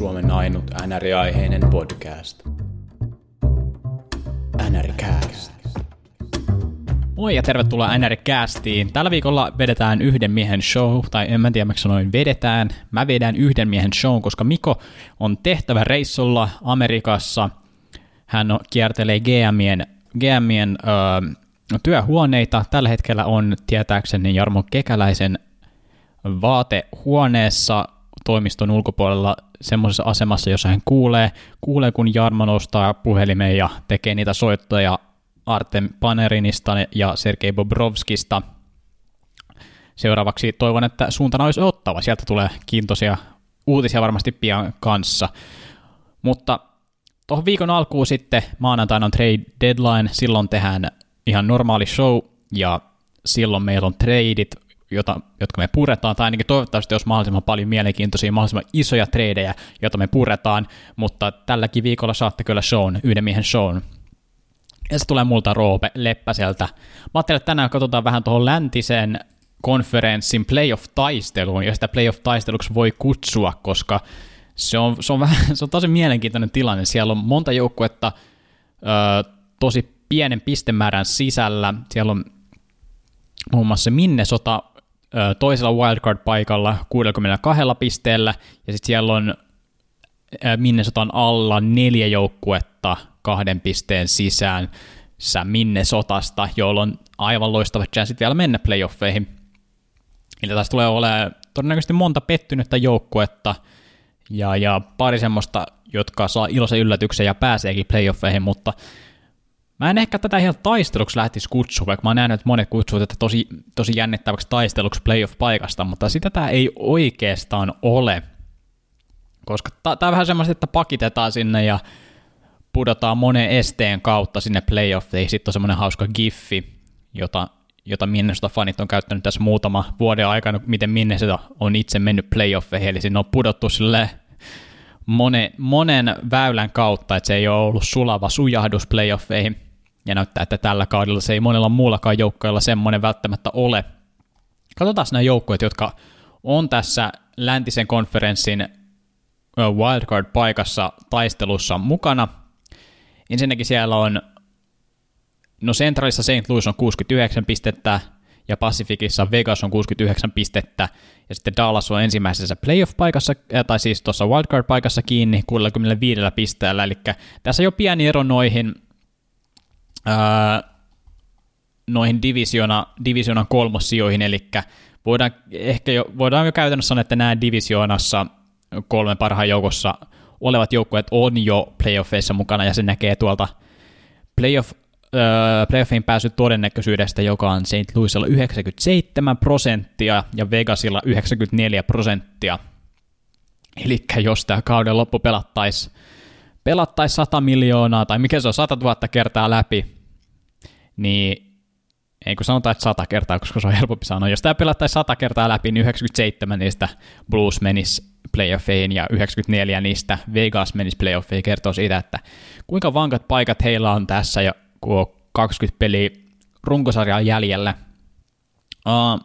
Suomen ainut NR-aiheinen podcast. NRCast. Moi ja tervetuloa NR-castiin. Tällä viikolla vedetään yhden miehen show, tai en mä tiedä miksi sanoin vedetään. Mä vedän yhden miehen show, koska Miko on tehtävä reissulla Amerikassa. Hän kiertelee GMien, GMien öö, työhuoneita. Tällä hetkellä on tietääkseni Jarmo Kekäläisen vaatehuoneessa toimiston ulkopuolella semmoisessa asemassa, jossa hän kuulee, kuulee kun Jarmo nostaa puhelimeen ja tekee niitä soittoja Artem Panerinista ja Sergei Bobrovskista. Seuraavaksi toivon, että suuntana olisi ottava. Sieltä tulee kiintoisia uutisia varmasti pian kanssa. Mutta tuohon viikon alkuun sitten maanantaina on trade deadline, silloin tehdään ihan normaali show ja silloin meillä on tradeit jota, jotka me puretaan, tai ainakin toivottavasti olisi mahdollisimman paljon mielenkiintoisia, mahdollisimman isoja tradeja, joita me puretaan, mutta tälläkin viikolla saatte kyllä shown, yhden miehen shown. Ja se tulee multa Roope Leppäseltä. Mä ajattelin, että tänään katsotaan vähän tuohon läntisen konferenssin playoff-taisteluun, ja sitä playoff-taisteluksi voi kutsua, koska se on, se on, vähän, se on tosi mielenkiintoinen tilanne. Siellä on monta joukkuetta ö, tosi pienen pistemäärän sisällä. Siellä on muun muassa Minnesota toisella wildcard-paikalla 62 pisteellä, ja sitten siellä on Minnesotan alla neljä joukkuetta kahden pisteen sisään Minnesotasta, jolla on aivan loistavat chanssit vielä mennä playoffeihin. Eli tässä tulee olemaan todennäköisesti monta pettynyttä joukkuetta ja, ja pari semmoista, jotka saa iloisen yllätyksen ja pääseekin playoffeihin, mutta Mä en ehkä tätä ihan taisteluksi lähtisi kutsua, vaikka mä oon nähnyt, että monet kutsuvat että tosi, tosi jännittäväksi taisteluksi playoff-paikasta, mutta sitä tämä ei oikeastaan ole. Koska tämä on vähän semmoista, että pakitetaan sinne ja pudotaan monen esteen kautta sinne playoffeihin. Sitten on semmoinen hauska giffi, jota, jota Minnesota-fanit on käyttänyt tässä muutama vuoden aikana, miten Minnesota on itse mennyt playoffeihin, eli sinne on pudottu sille monen, monen väylän kautta, että se ei ole ollut sulava sujahdus playoffeihin ja näyttää, että tällä kaudella se ei monella muullakaan joukkoilla semmoinen välttämättä ole. Katsotaan nämä joukkueet, jotka on tässä läntisen konferenssin wildcard-paikassa taistelussa mukana. Ensinnäkin siellä on, no Centralissa St. Louis on 69 pistettä, ja Pacificissa Vegas on 69 pistettä, ja sitten Dallas on ensimmäisessä playoff-paikassa, tai siis tuossa wildcard-paikassa kiinni 65 pisteellä, eli tässä jo pieni ero noihin noihin divisiona, divisionan kolmossijoihin, eli voidaan ehkä jo, voidaan jo käytännössä sanoa, että nämä divisioonassa kolmen parhaan joukossa olevat joukkueet on jo playoffeissa mukana, ja se näkee tuolta playoff, äh, playoffeihin pääsy todennäköisyydestä, joka on St. Louisilla 97 prosenttia ja Vegasilla 94 prosenttia. Eli jos tämä kauden loppu pelattaisiin pelattaisiin 100 miljoonaa, tai mikä se on, 100 000 kertaa läpi, niin ei kun sanotaan, että 100 kertaa, koska se on helpompi sanoa. Jos tämä pelattaisiin 100 kertaa läpi, niin 97 niistä Blues menisi playoffeihin ja 94 niistä Vegas menisi playoffeihin, kertoo siitä, että kuinka vankat paikat heillä on tässä, ja kun on 20 peliä runkosarjaa jäljellä. Uh,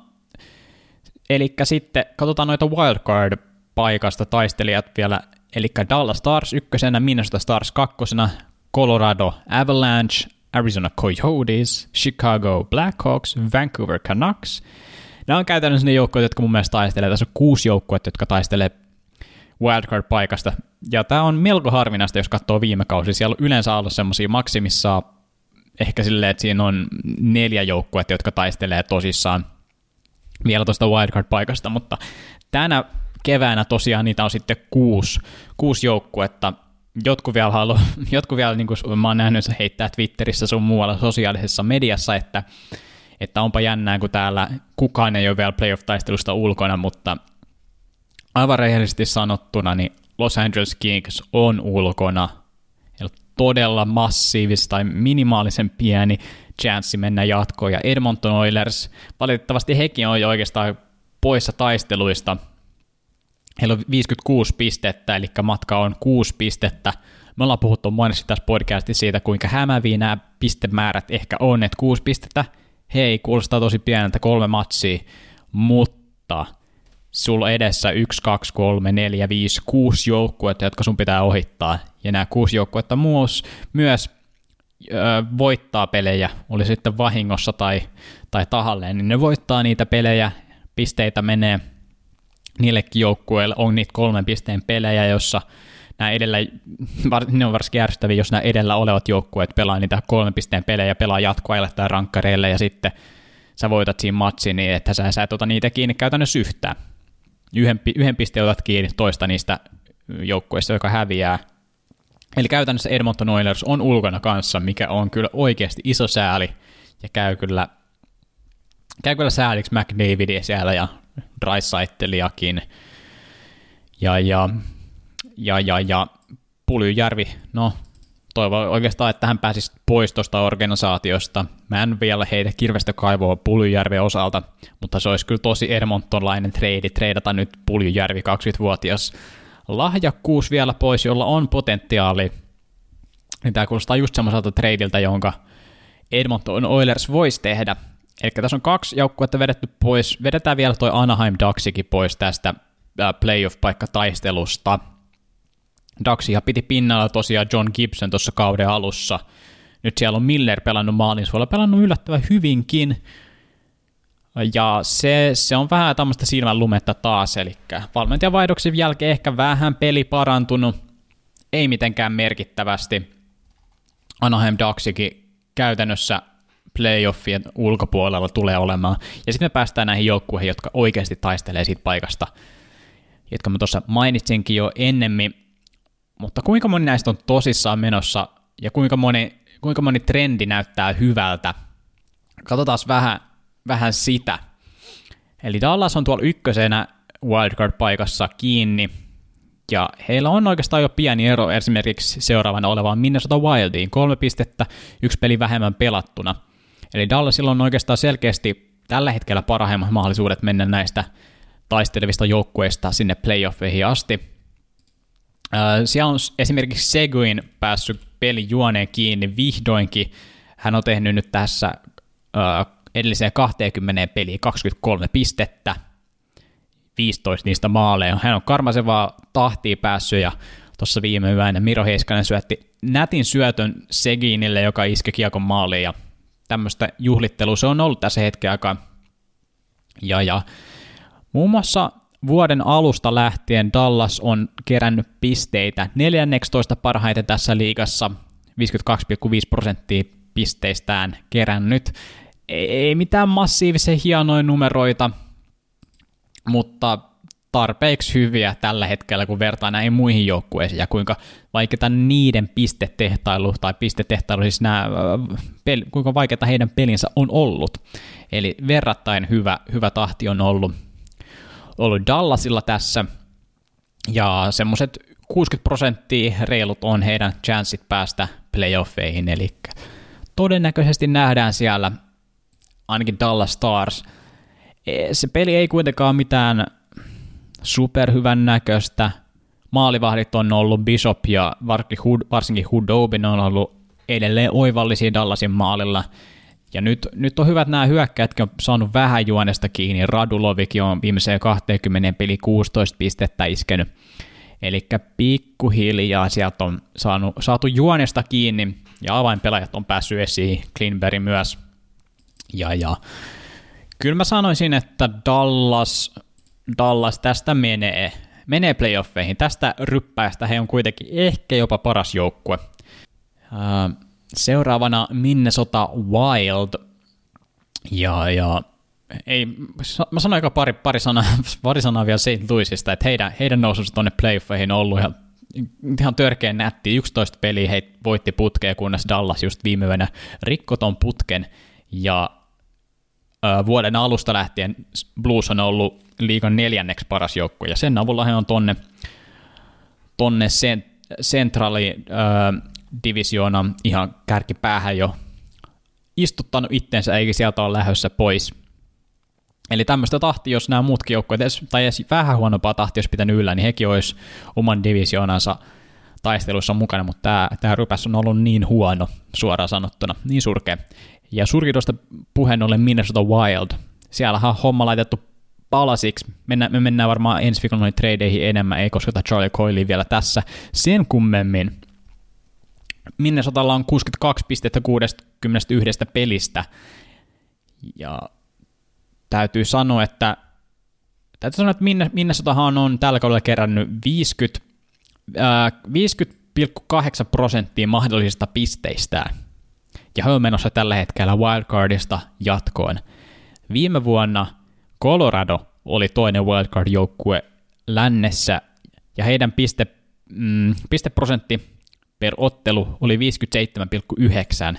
eli sitten katsotaan noita wildcard-paikasta taistelijat vielä eli Dallas Stars ykkösenä, Minnesota Stars kakkosena, Colorado Avalanche, Arizona Coyotes, Chicago Blackhawks, Vancouver Canucks. Nämä on käytännössä ne joukkueet, jotka mun mielestä taistelee. Tässä on kuusi joukkuetta, jotka taistelee wildcard-paikasta. Ja tämä on melko harvinaista, jos katsoo viime kausi. Siellä on yleensä ollut semmoisia maksimissa ehkä silleen, että siinä on neljä joukkuetta, jotka taistelee tosissaan vielä tuosta wildcard-paikasta, mutta tänä keväänä tosiaan niitä on sitten kuusi, kuusi joukkuetta. Jotkut vielä, halu, jotkut vielä niin kuin mä oon nähnyt, heittää Twitterissä sun muualla sosiaalisessa mediassa, että, että onpa jännää, kun täällä kukaan ei ole vielä playoff-taistelusta ulkona, mutta aivan rehellisesti sanottuna, niin Los Angeles Kings on ulkona. Eli todella massiivis tai minimaalisen pieni chanssi mennä jatkoon, ja Edmonton Oilers, valitettavasti hekin on jo oikeastaan poissa taisteluista, Heillä on 56 pistettä, eli matka on 6 pistettä. Me ollaan puhuttu monesti tässä podcastissa siitä, kuinka hämäviä nämä pistemäärät ehkä on, että 6 pistettä, hei, kuulostaa tosi pieneltä kolme matsia, mutta sulla edessä 1, 2, 3, 4, 5, 6 joukkuetta, jotka sun pitää ohittaa. Ja nämä kuusi joukkuetta myös, myös ö, voittaa pelejä, oli sitten vahingossa tai, tai tahalleen, niin ne voittaa niitä pelejä, pisteitä menee niillekin joukkueille, on niitä kolmen pisteen pelejä, jossa nämä edellä, ne on varsinkin järjestäviä, jos nämä edellä olevat joukkueet pelaa niitä kolmen pisteen pelejä, pelaa jatkoajalle tai rankkareille, ja sitten sä voitat siinä matsin niin, että sä, sä et ota niitä kiinni käytännössä yhtään. Yhden, yhden pisteen otat kiinni toista niistä joukkueista, joka häviää. Eli käytännössä Edmonton Oilers on ulkona kanssa, mikä on kyllä oikeasti iso sääli, ja käy kyllä, käy kyllä sääliksi McDavidia siellä ja Drysaiteliakin. Ja, ja, ja, ja, ja Pulyjärvi, no toivon oikeastaan, että hän pääsisi pois tuosta organisaatiosta. Mä en vielä heitä kirvestä kaivoa Pulyjärven osalta, mutta se olisi kyllä tosi Edmontonlainen trade, treidata nyt Pulyjärvi 20-vuotias lahjakkuus vielä pois, jolla on potentiaali. Niin tämä kuulostaa just semmoiselta tradeiltä, jonka Edmonton Oilers voisi tehdä. Eli tässä on kaksi joukkuetta vedetty pois. Vedetään vielä toi Anaheim Ducksikin pois tästä playoff-paikkataistelusta. Ducksia piti pinnalla tosiaan John Gibson tuossa kauden alussa. Nyt siellä on Miller pelannut maalin suolla, pelannut yllättävän hyvinkin. Ja se, se on vähän tämmöistä silmän lumetta taas, eli valmentajavaihdoksen jälkeen ehkä vähän peli parantunut, ei mitenkään merkittävästi. Anaheim Ducksikin käytännössä playoffien ulkopuolella tulee olemaan. Ja sitten me päästään näihin joukkueihin, jotka oikeasti taistelee siitä paikasta, jotka mä tuossa mainitsinkin jo ennemmin. Mutta kuinka moni näistä on tosissaan menossa ja kuinka moni, kuinka moni trendi näyttää hyvältä? Katsotaan vähän, vähän sitä. Eli Dallas on tuolla ykkösenä wildcard-paikassa kiinni, ja heillä on oikeastaan jo pieni ero esimerkiksi seuraavana olevaan Minnesota Wildiin. Kolme pistettä, yksi peli vähemmän pelattuna. Eli Dallasilla on oikeastaan selkeästi tällä hetkellä parhaimmat mahdollisuudet mennä näistä taistelevista joukkueista sinne playoffeihin asti. Siellä on esimerkiksi Seguin päässyt pelin juoneen kiinni vihdoinkin. Hän on tehnyt nyt tässä edelliseen 20 peliin 23 pistettä, 15 niistä maaleja. Hän on karmasevaa tahtia päässyt ja tuossa viime yönä Miro Heiskanen syötti nätin syötön Seginille, joka iski kiekon maaliin ja tämmöistä juhlittelua se on ollut tässä hetken aikaa. Ja, ja muun muassa vuoden alusta lähtien Dallas on kerännyt pisteitä 14 parhaiten tässä liigassa, 52,5 prosenttia pisteistään kerännyt. Ei mitään massiivisen hienoja numeroita, mutta tarpeeksi hyviä tällä hetkellä, kun vertaa näihin muihin joukkueisiin, ja kuinka vaikeaa niiden pistetehtailu, tai pistetehtailu, siis nämä, kuinka vaikeaa heidän pelinsä on ollut. Eli verrattain hyvä, hyvä tahti on ollut, ollut Dallasilla tässä, ja semmoiset 60 prosenttia reilut on heidän chanssit päästä playoffeihin, eli todennäköisesti nähdään siellä ainakin Dallas Stars. E, se peli ei kuitenkaan mitään superhyvän näköistä. Maalivahdit on ollut Bishop ja varsinkin Hudobin on ollut edelleen oivallisia Dallasin maalilla. Ja nyt, nyt on hyvät nämä hyökkäät, jotka on saanut vähän juonesta kiinni. Radulovikin on viimeiseen 20 peli 16 pistettä iskenyt. Eli pikkuhiljaa sieltä on saanut, saatu juonesta kiinni ja avainpelaajat on päässyt esiin, Klinberg myös. Ja, ja kyllä mä sanoisin, että Dallas Dallas tästä menee, menee playoffeihin. Tästä ryppäästä he on kuitenkin ehkä jopa paras joukkue. Seuraavana Minnesota Wild. Ja, ja ei, mä sanoin aika pari, pari, sanaa, pari sanaa vielä St. Louisista, että heidän, heidän nousunsa tuonne playoffeihin on ollut ihan, ihan törkeän nätti. 11 peliä he voitti putkeen, kunnes Dallas just viime vuonna rikkoton putken. Ja vuoden alusta lähtien Blues on ollut liigan neljänneksi paras joukkue, ja sen avulla he on tonne, tonne sen, centrali divisioona ihan kärkipäähän jo istuttanut itsensä, eikä sieltä ole lähdössä pois. Eli tämmöistä tahtia, jos nämä muutkin joukkueet, tai edes vähän huonompaa tahtia olisi pitänyt yllä, niin hekin olisi oman divisioonansa taisteluissa mukana, mutta tämä, tämä rypäs on ollut niin huono, suoraan sanottuna, niin surkea. Ja surkitosta puheen ollen Minnesota Wild. Siellähän on homma laitettu palasiksi. Mennään, me mennään varmaan ensi viikolla noihin tradeihin enemmän, ei kosketa Charlie Coilia vielä tässä sen kummemmin. Minnesotalla on 62 pistettä 61 pelistä. Ja täytyy sanoa, että täytyy sanoa, että Minnesotahan on tällä kaudella kerännyt 50, äh, 50,8 prosenttia mahdollisista pisteistä. Ja he on menossa tällä hetkellä wildcardista jatkoon. Viime vuonna Colorado oli toinen wildcard-joukkue lännessä, ja heidän piste, mm, pisteprosentti per ottelu oli 57,9.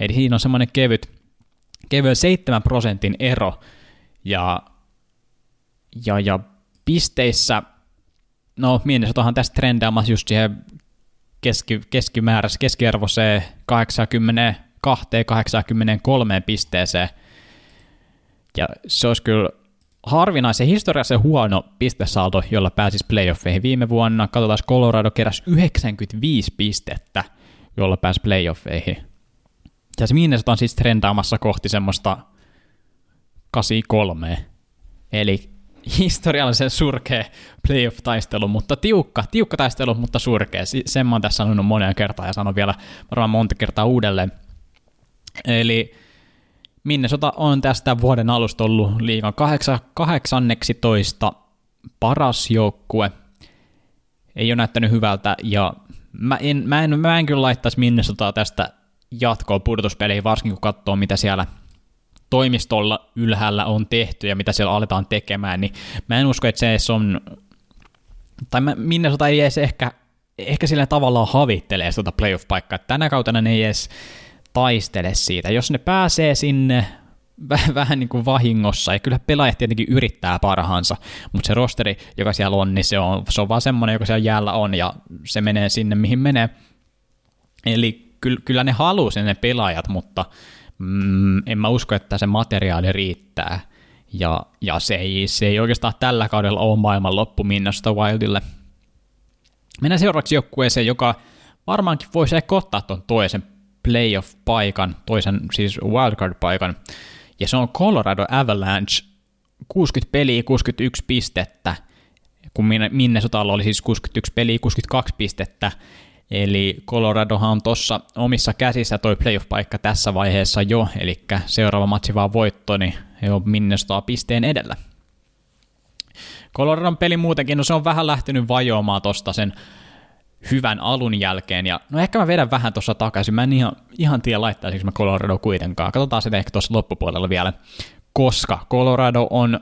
Eli siinä on semmoinen kevyt, kevyt 7 prosentin ero. Ja, ja, ja pisteissä, no Minnesotahan tästä trendaamassa just siihen keski, keskimäärässä, keskiarvoiseen 82-83 pisteeseen. Ja se olisi kyllä harvinaisen historiallisen huono pistesaldo, jolla pääsisi playoffeihin. Viime vuonna, katsotaan, Colorado keräsi 95 pistettä, jolla pääsi playoffeihin. Ja se Minnesota on siis trendaamassa kohti semmoista 83. Eli historiallisen surkea playoff-taistelu, mutta tiukka, tiukka taistelu, mutta surkea. Sen mä oon tässä sanonut monia kertaa ja sanon vielä varmaan monta kertaa uudelleen. Eli Minnesota on tästä vuoden alusta ollut liigan 18 paras joukkue. Ei ole näyttänyt hyvältä ja mä en, mä en, mä en kyllä laittaisi Minnesotaa tästä jatkoon pudotuspeleihin, varsinkin kun katsoo mitä siellä toimistolla ylhäällä on tehty ja mitä siellä aletaan tekemään, niin mä en usko, että se edes on, tai Minnesota ei edes ehkä, ehkä sillä tavallaan havittelee sitä playoff-paikkaa. Tänä kautta ne ei edes taistele siitä. Jos ne pääsee sinne vähän niin kuin vahingossa, ja kyllä pelaajat tietenkin yrittää parhaansa, mutta se rosteri, joka siellä on, niin se on, se on vaan semmoinen, joka siellä jäällä on, ja se menee sinne, mihin menee. Eli kyllä, kyllä ne haluaa ne pelaajat, mutta mm, en mä usko, että se materiaali riittää. Ja, ja se, ei, se ei oikeastaan tällä kaudella ole maailman loppu Minnesota Wildille. Mennään seuraavaksi joukkueeseen, joka varmaankin voisi ehkä ottaa tuon toisen playoff-paikan, toisen siis wildcard-paikan, ja se on Colorado Avalanche, 60 peliä, 61 pistettä, kun Minnesotalla oli siis 61 peliä, 62 pistettä, eli Coloradohan on tuossa omissa käsissä toi playoff-paikka tässä vaiheessa jo, eli seuraava matsi vaan voitto, niin he on Minnesota pisteen edellä. Coloradon peli muutenkin, no se on vähän lähtenyt vajoamaan tosta sen hyvän alun jälkeen. Ja no ehkä mä vedän vähän tuossa takaisin. Mä en ihan, ihan tiedä laittaisinko mä Colorado kuitenkaan. Katsotaan sitä ehkä tuossa loppupuolella vielä. Koska Colorado on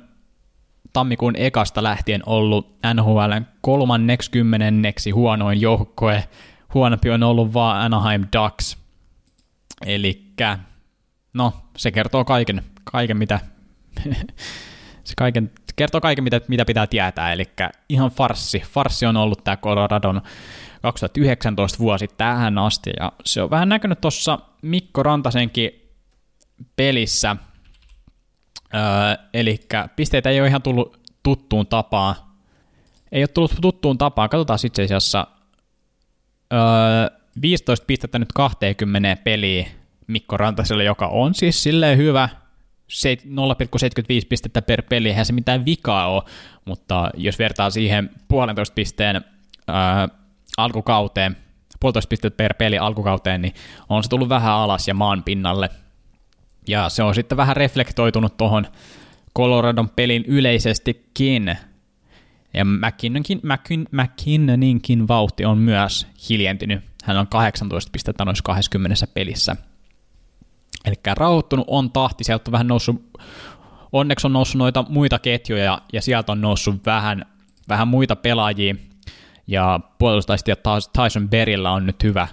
tammikuun ekasta lähtien ollut NHLn kolmanneksi kymmenenneksi huonoin joukkue. Huonompi on ollut vaan Anaheim Ducks. Eli no, se kertoo kaiken, kaiken mitä se kaiken, kertoo kaiken, mitä, mitä pitää tietää, eli ihan farssi. Farssi on ollut tämä Coloradon 2019 vuosi tähän asti, ja se on vähän näkynyt tuossa Mikko Rantasenkin pelissä, öö, eli pisteitä ei ole ihan tullut tuttuun tapaan. Ei ole tullut tuttuun tapaan, katsotaan itse asiassa. Öö, 15 pistettä nyt 20 peliä Mikko Rantaselle, joka on siis silleen hyvä, 0,75 pistettä per peli, eihän se mitään vikaa ole, mutta jos vertaa siihen puolentoista pisteen alkukauteen, puolitoista pistettä per peli alkukauteen, niin on se tullut vähän alas ja maan pinnalle. Ja se on sitten vähän reflektoitunut tuohon Coloradon pelin yleisestikin. Ja McKinnonkin, McKin, McKinnoninkin vauhti on myös hiljentynyt. Hän on 18 pistettä noissa 20 pelissä. Eli rauhoittunut on tahti, sieltä on vähän noussut, onneksi on noussut noita muita ketjuja ja sieltä on noussut vähän, vähän muita pelaajia, ja puolustaistia Tyson Berillä on nyt hyvä,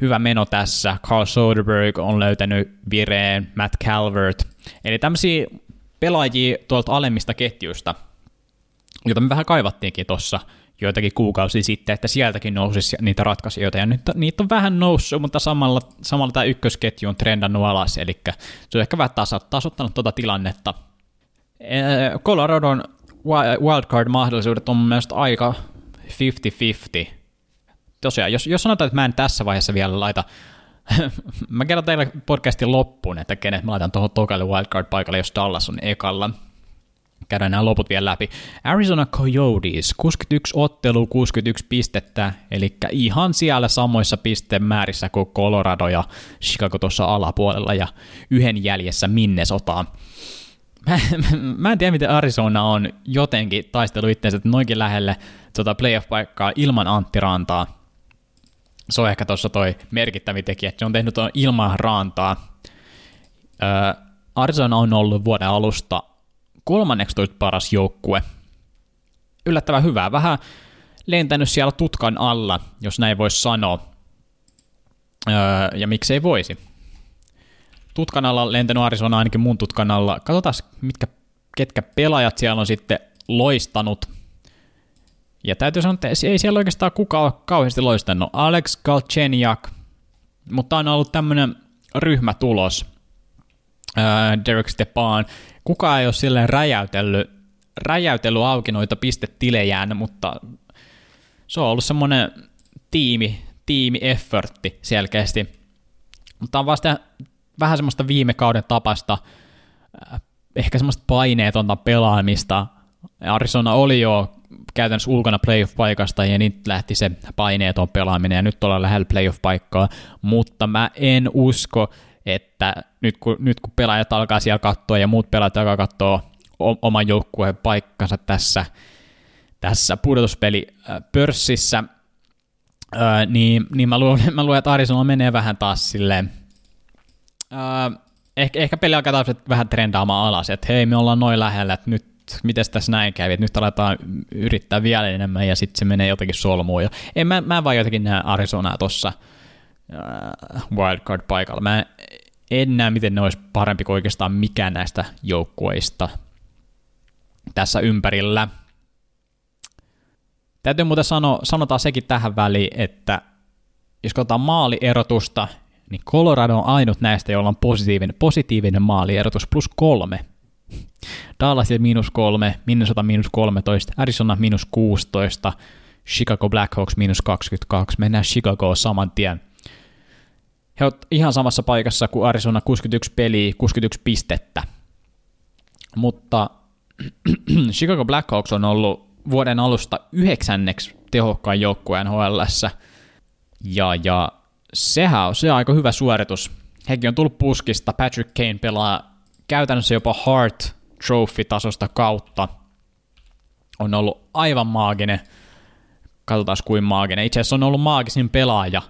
hyvä meno tässä. Carl Soderberg on löytänyt vireen, Matt Calvert. Eli tämmöisiä pelaajia tuolta alemmista ketjuista, joita me vähän kaivattiinkin tuossa joitakin kuukausia sitten, että sieltäkin nousisi niitä ratkaisijoita, ja nyt niitä on vähän noussut, mutta samalla, samalla tämä ykkösketju on trendannut alas, eli se on ehkä vähän tasottanut tuota tilannetta. Coloradon wildcard-mahdollisuudet on mielestäni aika 50-50. Tosiaan, jos, jos sanotaan, että mä en tässä vaiheessa vielä laita, mä kerron teille podcastin loppuun, että kenet mä laitan tuohon tokalle wildcard-paikalle, jos Dallas on ekalla. käydään nämä loput vielä läpi. Arizona Coyotes, 61 ottelu, 61 pistettä, eli ihan siellä samoissa pistemäärissä kuin Colorado ja Chicago tuossa alapuolella ja yhden jäljessä Minnesota. Mä, mä en tiedä, miten Arizona on jotenkin taistelu itseänsä noinkin lähelle tuota playoff-paikkaa ilman Antti Rantaa. Se on ehkä tuossa toi merkittävä tekijä, että se on tehnyt tuon ilman Rantaa. Öö, Arizona on ollut vuoden alusta 13 paras joukkue. Yllättävän hyvää, vähän lentänyt siellä tutkan alla, jos näin voisi sanoa. Öö, ja miksei voisi. Tutkan alla lentänyt Arizona ainakin mun tutkan alla. Katsotaan, mitkä, ketkä pelaajat siellä on sitten loistanut. Ja täytyy sanoa, että ei siellä oikeastaan kukaan ole kauheasti loistanut. Alex Galchenyuk, mutta on ollut tämmöinen ryhmätulos. Derek Stepan. Kukaan ei ole silleen räjäytellyt, räjäytellyt auki noita pistetilejään, mutta se on ollut semmoinen tiimi, tiimi-effortti selkeästi. Mutta on vasta vähän semmoista viime kauden tapasta, ehkä semmoista paineetonta pelaamista. Arizona oli jo käytännössä ulkona playoff-paikasta ja nyt lähti se paineeton pelaaminen ja nyt ollaan lähellä playoff-paikkaa, mutta mä en usko, että nyt kun, nyt kun pelaajat alkaa siellä katsoa ja muut pelaajat alkaa katsoa oman joukkueen paikkansa tässä, tässä pudotuspeli pörssissä, ää, niin, niin mä, luulen, mä luulen, että Arizona menee vähän taas silleen, ää, ehkä, ehkä peli alkaa vähän trendaamaan alas, että hei me ollaan noin lähellä, että nyt miten tässä näin kävi, että nyt aletaan yrittää vielä enemmän ja sitten se menee jotenkin solmuun. Ja en, mä, mä vaan jotenkin näe Arizonaa tuossa wildcard-paikalla. Mä en näe, miten ne olisi parempi kuin oikeastaan mikään näistä joukkueista tässä ympärillä. Täytyy muuten sanoa, sanotaan sekin tähän väliin, että jos katsotaan maalierotusta, niin Colorado on ainut näistä, jolla on positiivinen, positiivinen maalierotus plus kolme. Dallas miinus kolme, Minnesota miinus 13, Arizona miinus 16, Chicago Blackhawks miinus 22. Mennään Chicagoon saman tien. He ovat ihan samassa paikassa kuin Arizona 61 peliä, 61 pistettä. Mutta Chicago Blackhawks on ollut vuoden alusta yhdeksänneksi tehokkain joukkue nhl ja, ja sehän on, se on aika hyvä suoritus. Hekin on tullut puskista, Patrick Kane pelaa käytännössä jopa Hart Trophy-tasosta kautta. On ollut aivan maaginen. Katsotaan kuin maaginen. Itse asiassa on ollut maagisin pelaaja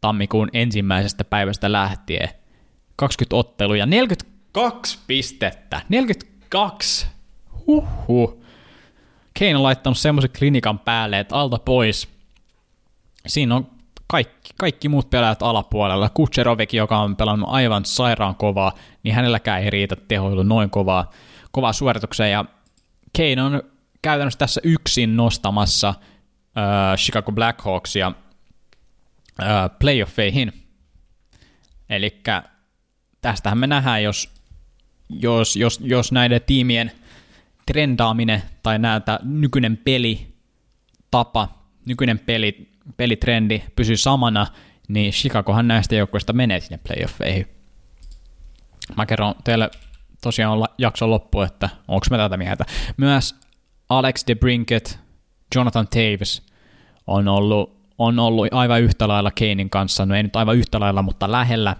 tammikuun ensimmäisestä päivästä lähtien. 20 otteluja, 42 pistettä. 42! Huhhuh. Kane on laittanut semmoisen klinikan päälle, että alta pois. Siinä on kaikki, kaikki muut pelaajat alapuolella. Kutserovik, joka on pelannut aivan sairaan kovaa, niin hänelläkään ei riitä tehoilu noin kovaa, kovaa suoritukseen. Ja Kane on käytännössä tässä yksin nostamassa äh, Chicago Blackhawksia äh, playoffeihin. Eli tästähän me nähdään, jos, jos, jos, jos näiden tiimien trendaaminen tai näitä nykyinen peli tapa, nykyinen peli, pelitrendi pysyy samana, niin Chicagohan näistä joukkueista menee sinne playoffeihin. Mä kerron teille tosiaan jakson loppu, että onko me tätä mieltä. Myös Alex DeBrinket, Jonathan Taves on ollut on ollut aivan yhtä lailla Keinin kanssa, no ei nyt aivan yhtä lailla, mutta lähellä,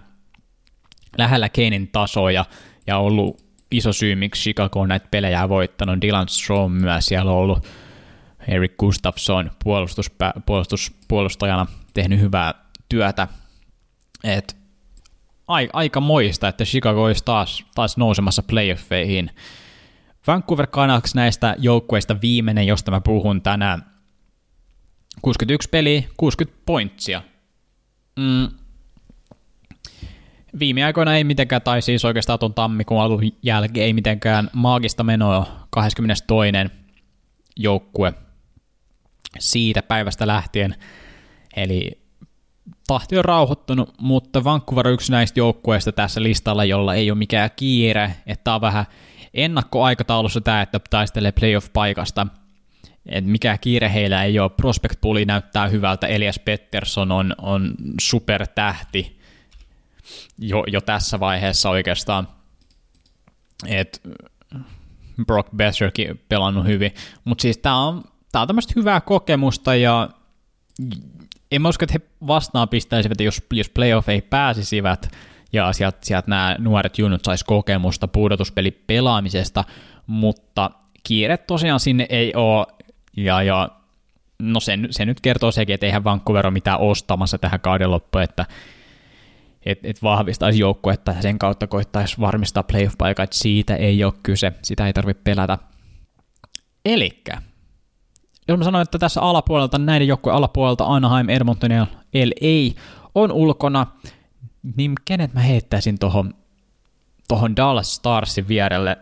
lähellä Keinin tasoja ja ollut iso syy, miksi Chicago on näitä pelejä voittanut. Dylan Strom myös siellä on ollut Eric Gustafsson puolustus, puolustus, puolustajana tehnyt hyvää työtä. Et aika moista, että Chicago olisi taas, taas nousemassa playoffeihin. Vancouver Canucks näistä joukkueista viimeinen, josta mä puhun tänään, 61 peliä, 60 pointsia. Mm. Viime aikoina ei mitenkään, tai siis oikeastaan tuon tammikuun alun jälkeen ei mitenkään maagista menoa 22. joukkue siitä päivästä lähtien. Eli tahti on rauhoittunut, mutta Vancouver on yksi näistä joukkueista tässä listalla, jolla ei ole mikään kiire, että on vähän ennakkoaikataulussa tämä, että taistelee playoff-paikasta – et mikä kiire heillä ei ole. Prospect Pooli näyttää hyvältä, Elias Pettersson on, on supertähti jo, jo tässä vaiheessa oikeastaan. Et Brock Besserkin pelannut hyvin, mutta siis tämä on, tää on tämmöistä hyvää kokemusta ja en mä usko, että he vastaan pistäisivät, jos, jos playoff ei pääsisivät ja sieltä, sieltä nämä nuoret junnut sais kokemusta pudotuspeli pelaamisesta, mutta kiire tosiaan sinne ei ole ja, ja no se, se nyt kertoo sekin, että eihän Vancouver ole mitään ostamassa tähän kauden loppuun, että et, et vahvistaisi joukkuetta ja sen kautta koittaisi varmistaa playoff-paikat, siitä ei ole kyse, sitä ei tarvitse pelätä. Elikkä, jos mä sanoin, että tässä alapuolelta, näiden joukkueen alapuolelta Anaheim, Edmonton ja LA on ulkona, niin kenet mä heittäisin tuohon tohon Dallas Starsin vierelle?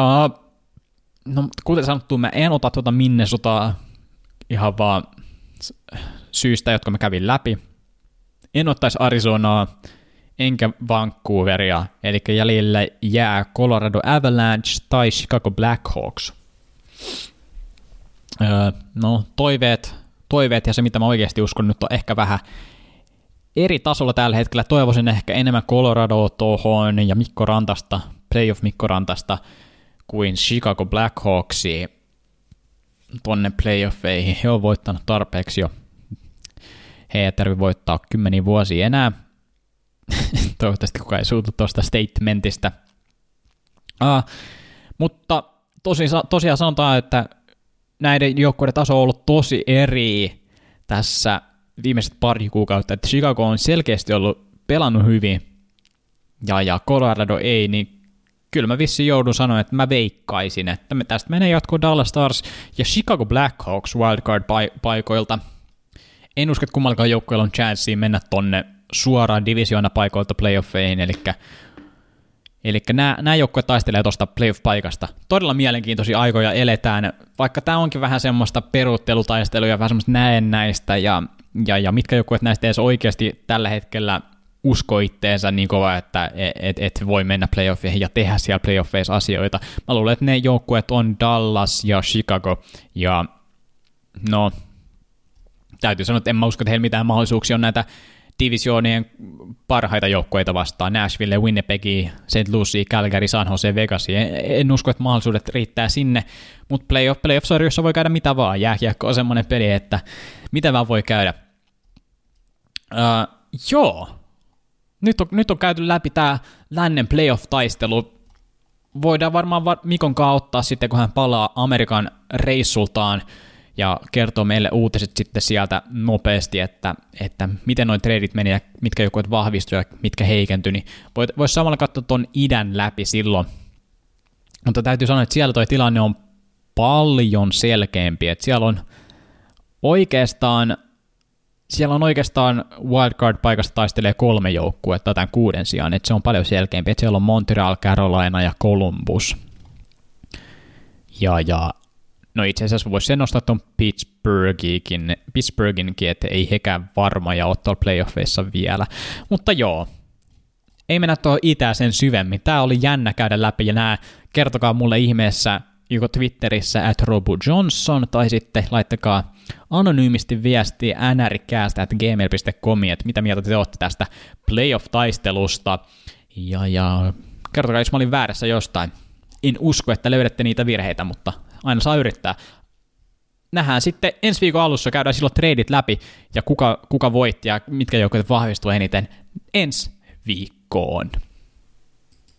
Uh, no, kuten sanottu, mä en ota tuota Minnesotaa ihan vaan syystä, jotka mä kävin läpi. En ottaisi Arizonaa, enkä Vancouveria, eli jäljelle jää Colorado Avalanche tai Chicago Blackhawks. Öö, no, toiveet, toiveet ja se, mitä mä oikeasti uskon nyt on ehkä vähän eri tasolla tällä hetkellä. Toivoisin ehkä enemmän Colorado tuohon ja Mikko Rantasta, playoff Mikko Rantasta, kuin Chicago Blackhawksia tonne playoffeihin. He on voittanut tarpeeksi jo. He ei tarvitse voittaa kymmeniä vuosia enää. Toivottavasti kukaan ei suutu tuosta statementista. Uh, mutta tosiaan, tosiaan sanotaan, että näiden joukkueiden taso on ollut tosi eri tässä viimeiset pari kuukautta, että Chicago on selkeästi ollut pelannut hyvin, ja, ja Colorado ei, niin kyllä mä vissiin joudun sanoa, että mä veikkaisin, että me tästä menee jatkuu Dallas Stars ja Chicago Blackhawks wildcard-paikoilta. En usko, että kummallakaan joukkueella on chanssia mennä tonne suoraan divisioona paikoilta playoffeihin, eli Eli nämä, nämä joukkueet taistelee tuosta playoff-paikasta. Todella mielenkiintoisia aikoja eletään, vaikka tämä onkin vähän semmoista peruuttelutaistelua ja vähän semmoista näennäistä, ja, ja, ja mitkä joukkueet näistä edes oikeasti tällä hetkellä usko itteensä niin kova, että et, et voi mennä playoffeihin ja tehdä siellä playoffeissa asioita. Mä luulen, että ne joukkueet on Dallas ja Chicago, ja no, täytyy sanoa, että en mä usko, että heillä mitään mahdollisuuksia on näitä divisioonien parhaita joukkueita vastaan, Nashville, Winnipeg, St. Lucie, Calgary, San Jose, Vegas. En, en usko, että mahdollisuudet riittää sinne, mutta playoff, playoff-sarjoissa voi käydä mitä vaan. Jääkiekko on semmoinen peli, että mitä vaan voi käydä. Uh, joo, nyt on, nyt on käyty läpi tämä lännen playoff-taistelu. Voidaan varmaan Mikon kanssa ottaa sitten, kun hän palaa Amerikan reissultaan ja kertoo meille uutiset sitten sieltä nopeasti, että, että miten noin treidit meni ja mitkä joukkueet vahvistui ja mitkä heikentyi, niin voisi samalla katsoa tuon idän läpi silloin. Mutta täytyy sanoa, että siellä tuo tilanne on paljon selkeämpi, että siellä on oikeastaan siellä on oikeastaan wildcard-paikasta taistelee kolme joukkuetta tämän kuuden sijaan, että se on paljon selkeämpi, että siellä on Montreal, Carolina ja Columbus. Ja, ja no itse asiassa voisi sen nostaa tuon Pittsburghinkin, Pittsburghinkin, että ei hekään varma ja ottaa playoffeissa vielä. Mutta joo, ei mennä tuohon itää sen syvemmin. Tämä oli jännä käydä läpi ja nämä kertokaa mulle ihmeessä joko Twitterissä at Robu Johnson tai sitten laittakaa anonyymisti viesti nrkäästä at gmail.com, että mitä mieltä te olette tästä playoff-taistelusta ja, ja kertokaa, jos mä olin väärässä jostain. En usko, että löydätte niitä virheitä, mutta aina saa yrittää. Nähdään sitten ensi viikon alussa, käydään silloin treidit läpi ja kuka, kuka voitti ja mitkä joukkueet vahvistuu eniten ensi viikkoon.